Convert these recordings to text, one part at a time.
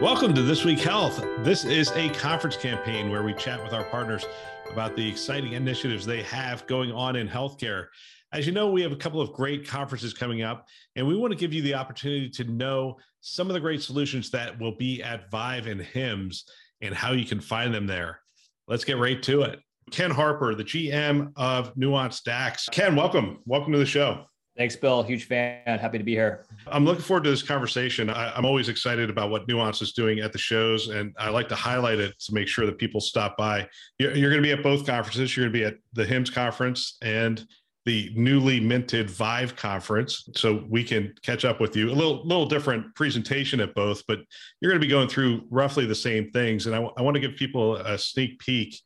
Welcome to This Week Health. This is a conference campaign where we chat with our partners about the exciting initiatives they have going on in healthcare. As you know, we have a couple of great conferences coming up, and we want to give you the opportunity to know some of the great solutions that will be at Vive and HIMSS and how you can find them there. Let's get right to it. Ken Harper, the GM of Nuance DAX. Ken, welcome. Welcome to the show. Thanks, Bill. Huge fan. Happy to be here. I'm looking forward to this conversation. I, am always excited about what Nuance is doing at the shows, and I like to highlight it to make sure that people stop by. You're, you're going to be at both conferences. You're going to be at the HIMSS conference and the newly minted Vive conference, so we can catch up with you. A little little different presentation at both, but you're going to be going through roughly the same things. And I, I want to give people a sneak peek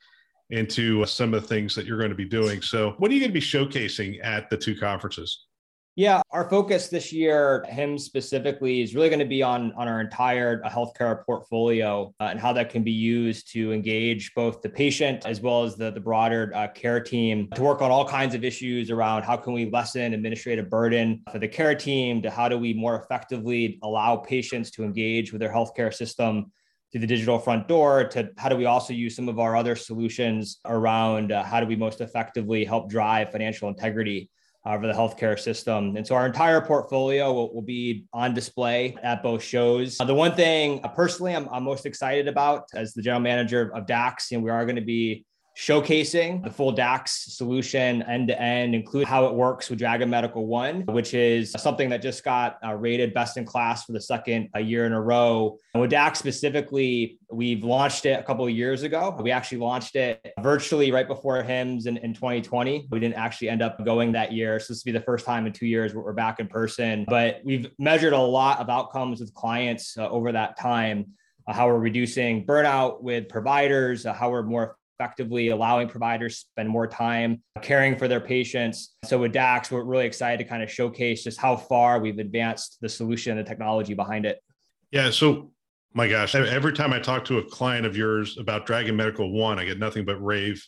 into some of the things that you're going to be doing. So, what are you going to be showcasing at the two conferences? Yeah, our focus this year, HIMSS specifically, is really going to be on, on our entire uh, healthcare portfolio uh, and how that can be used to engage both the patient as well as the, the broader uh, care team to work on all kinds of issues around how can we lessen administrative burden for the care team to how do we more effectively allow patients to engage with their healthcare system through the digital front door to how do we also use some of our other solutions around uh, how do we most effectively help drive financial integrity uh, for the healthcare system. And so our entire portfolio will, will be on display at both shows. Uh, the one thing uh, personally I'm, I'm, most excited about as the general manager of DAX, and we are going to be showcasing the full DAX solution end to end, include how it works with Dragon Medical One, which is something that just got uh, rated best in class for the second a year in a row. And with DAX specifically, we've launched it a couple of years ago. We actually launched it virtually right before HIMSS in, in 2020. We didn't actually end up going that year. So this will be the first time in two years we're back in person. But we've measured a lot of outcomes with clients uh, over that time. Uh, how we're reducing burnout with providers, uh, how we're more effectively allowing providers spend more time caring for their patients. So with DAX, we're really excited to kind of showcase just how far we've advanced the solution and the technology behind it. Yeah. So my gosh, every time I talk to a client of yours about Dragon Medical One, I get nothing but rave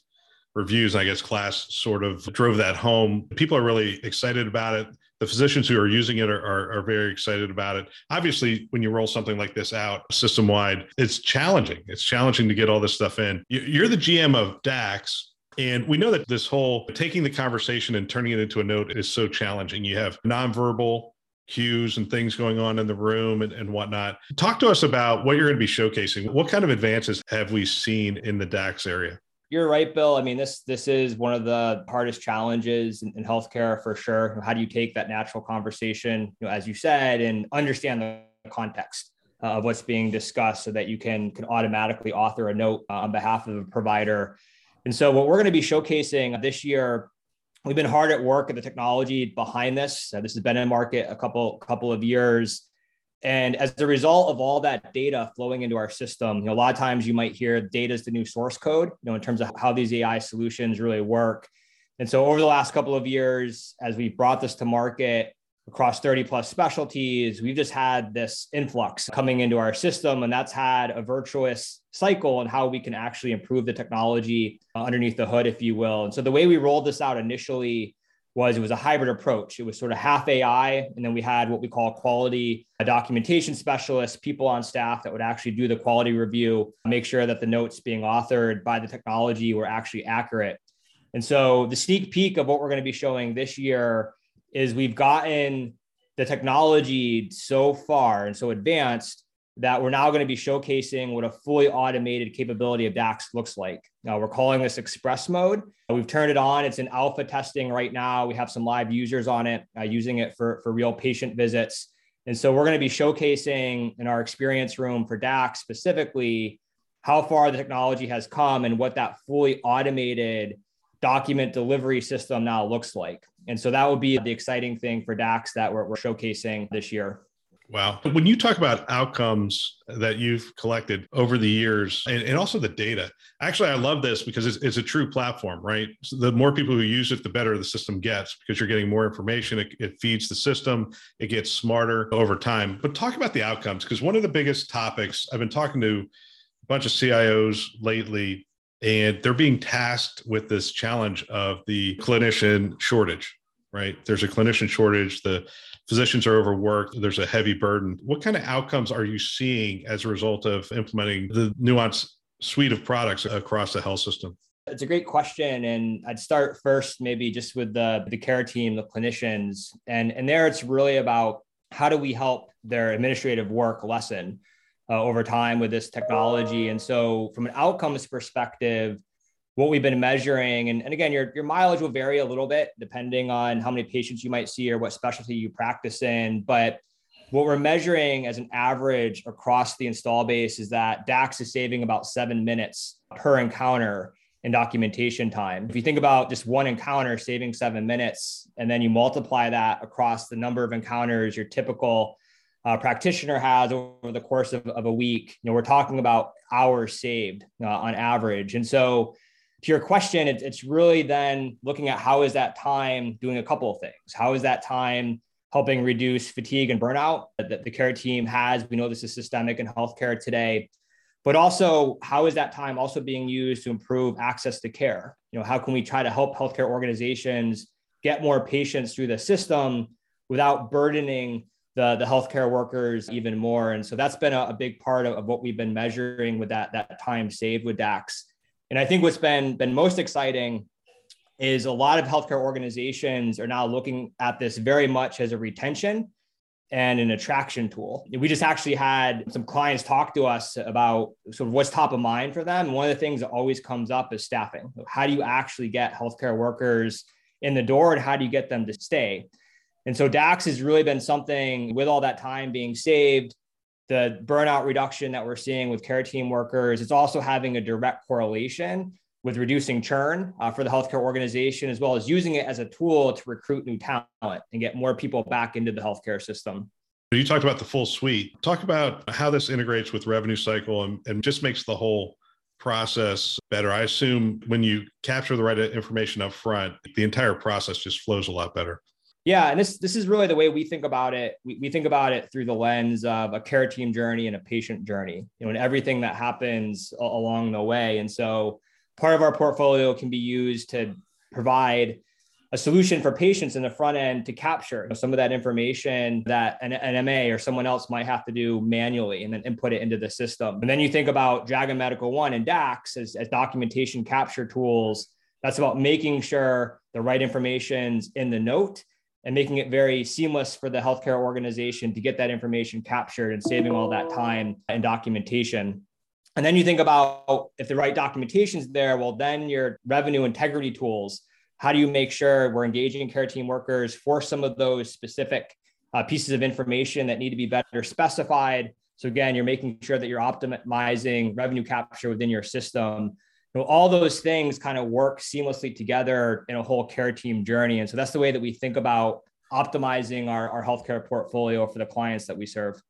reviews. I guess KLAS sort of drove that home. People are really excited about it the physicians who are using it are, are, are, very excited about it. Obviously, when you roll something like this out system wide, it's challenging. It's challenging to get all this stuff in. You're the GM of DAX. And we know that this whole taking the conversation and turning it into a note is so challenging. You have nonverbal cues and things going on in the room and, and whatnot. Talk to us about what you're going to be showcasing. What kind of advances have we seen in the DAX area? You're right, Bill. I mean, this this is one of the hardest challenges in, in healthcare for sure. How do you take that natural conversation, you know, as you said, and understand the context uh, of what's being discussed, so that you can can automatically author a note uh, on behalf of a provider. And so, what we're going to be showcasing this year, we've been hard at work at the technology behind this. Uh, this has been in market a couple couple of years. And as a result of all that data flowing into our system, you know, a lot of times you might hear data is the new source code, you know, in terms of how these AI solutions really work. And so over the last couple of years, as we brought this to market across 30 plus specialties, we've just had this influx coming into our system. And that's had a virtuous cycle and how we can actually improve the technology uh, underneath the hood, if you will. And so the way we rolled this out initially was it was a hybrid approach. It was sort of half AI, and then we had what we call quality a documentation specialists, people on staff that would actually do the quality review, make sure that the notes being authored by the technology were actually accurate. And so the sneak peek of what we're going to be showing this year is we've gotten the technology so far and so advanced that we're now going to be showcasing what a fully automated capability of DAX looks like. Now we're calling this express mode. We've turned it on. It's in alpha testing right now. We have some live users on it uh, using it for, for real patient visits. And so we're going to be showcasing in our experience room for DAX specifically how far the technology has come and what that fully automated document delivery system now looks like. And so that would be the exciting thing for DAX that we're, we're showcasing this year. Wow. When you talk about outcomes that you've collected over the years and, and also the data, actually, I love this because it's, it's a true platform, right? So the more people who use it, the better the system gets because you're getting more information. It, it feeds the system, it gets smarter over time. But talk about the outcomes because one of the biggest topics I've been talking to a bunch of CIOs lately, and they're being tasked with this challenge of the clinician shortage right? There's a clinician shortage. The physicians are overworked. There's a heavy burden. What kind of outcomes are you seeing as a result of implementing the Nuance suite of products across the health system? It's a great question, and I'd start first maybe just with the the care team, the clinicians, and and there it's really about how do we help their administrative work lessen uh, over time with this technology. And so, from an outcomes perspective, what we've been measuring. And, and again, your, your mileage will vary a little bit depending on how many patients you might see or what specialty you practice in. But what we're measuring as an average across the install base is that DAX is saving about seven minutes per encounter in documentation time. If you think about just one encounter saving seven minutes, and then you multiply that across the number of encounters your typical uh, practitioner has over the course of, of a week, you know, we're talking about hours saved uh, on average. And so to your question, it, it's really then looking at how is that time doing a couple of things. How is that time helping reduce fatigue and burnout that the care team has? We know this is systemic in healthcare today, but also how is that time also being used to improve access to care? You know, how can we try to help healthcare organizations get more patients through the system without burdening the, the healthcare workers even more? And so that's been a, a big part of, of what we've been measuring with that, that time saved with DAX. And I think what's been been most exciting is a lot of healthcare organizations are now looking at this very much as a retention and an attraction tool. We just actually had some clients talk to us about sort of what's top of mind for them. one of the things that always comes up is staffing. How do you actually get healthcare workers in the door and how do you get them to stay? And so DAX has really been something with all that time being saved the burnout reduction that we're seeing with care team workers, it's also having a direct correlation with reducing churn uh, for the healthcare organization, as well as using it as a tool to recruit new talent and get more people back into the healthcare system. You talked about the full suite. Talk about how this integrates with revenue cycle and, and just makes the whole process better. I assume when you capture the right information up front, the entire process just flows a lot better. Yeah, and this this is really the way we think about it. We, we think about it through the lens of a care team journey and a patient journey, you know, and everything that happens along the way. And so part of our portfolio can be used to provide a solution for patients in the front end to capture some of that information that an, an, MA or someone else might have to do manually and then input it into the system. And then you think about Dragon Medical One and DAX as, as documentation capture tools. That's about making sure the right information's in the note and making it very seamless for the healthcare organization to get that information captured and saving all that time and documentation. And then you think about if the right documentation is there, well, then your revenue integrity tools. How do you make sure we're engaging care team workers for some of those specific uh, pieces of information that need to be better specified? So again, you're making sure that you're optimizing revenue capture within your system know, all those things kind of work seamlessly together in a whole care team journey. And so that's the way that we think about optimizing our, our healthcare portfolio for the clients that we serve.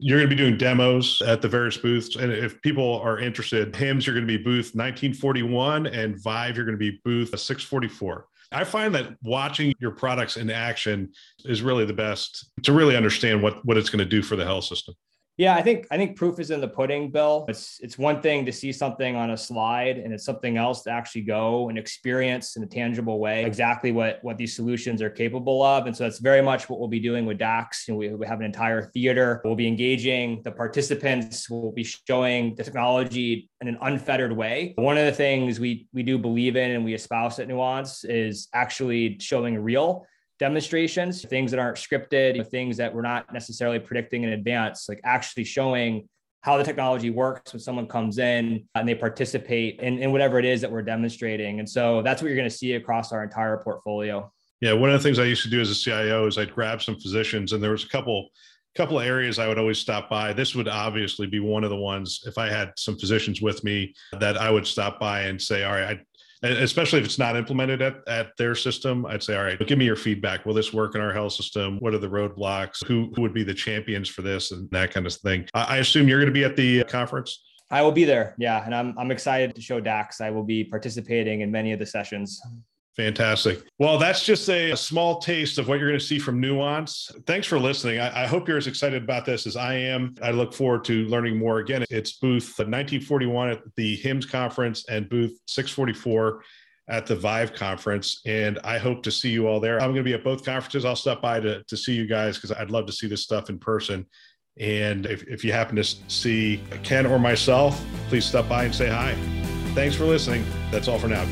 You're going to be doing demos at the various booths. And if people are interested, HIMSS, you're going to be booth 1941 and Vive, you're going to be booth 644. I find that watching your products in action is really the best to really understand what, what it's going to do for the health system. Yeah, I think I think proof is in the pudding, Bill. It's it's one thing to see something on a slide, and it's something else to actually go and experience in a tangible way exactly what what these solutions are capable of. And so that's very much what we'll be doing with DAX. You know, we, we have an entire theater. We'll be engaging the participants. We'll be showing the technology in an unfettered way. One of the things we we do believe in and we espouse at Nuance is actually showing real demonstrations, things that aren't scripted, things that we're not necessarily predicting in advance, like actually showing how the technology works when someone comes in and they participate in, in whatever it is that we're demonstrating. And so that's what you're going to see across our entire portfolio. Yeah, one of the things I used to do as a CIO is I'd grab some physicians, and there was a couple couple of areas I would always stop by. This would obviously be one of the ones if I had some physicians with me that I would stop by and say, "All right, I especially if it's not implemented at, at their system. I'd say, all right, give me your feedback. Will this work in our health system? What are the roadblocks? Who, who would be the champions for this and that kind of thing? I, I assume you're going to be at the uh, conference. I will be there. Yeah. And I'm, I'm excited to show Dax. I will be participating in many of the sessions. Fantastic. Well, that's just a, a, small taste of what you're going to see from Nuance. Thanks for listening. I, I, hope you're as excited about this as I am. I look forward to learning more. Again, it's booth 1941 at the HIMSS conference and booth 644 at the Vive conference. And I hope to see you all there. I'm going to be at both conferences. I'll stop by to, to see you guys because I'd love to see this stuff in person. And if, if you happen to see Ken or myself, please stop by and say hi. Thanks for listening. That's all for now.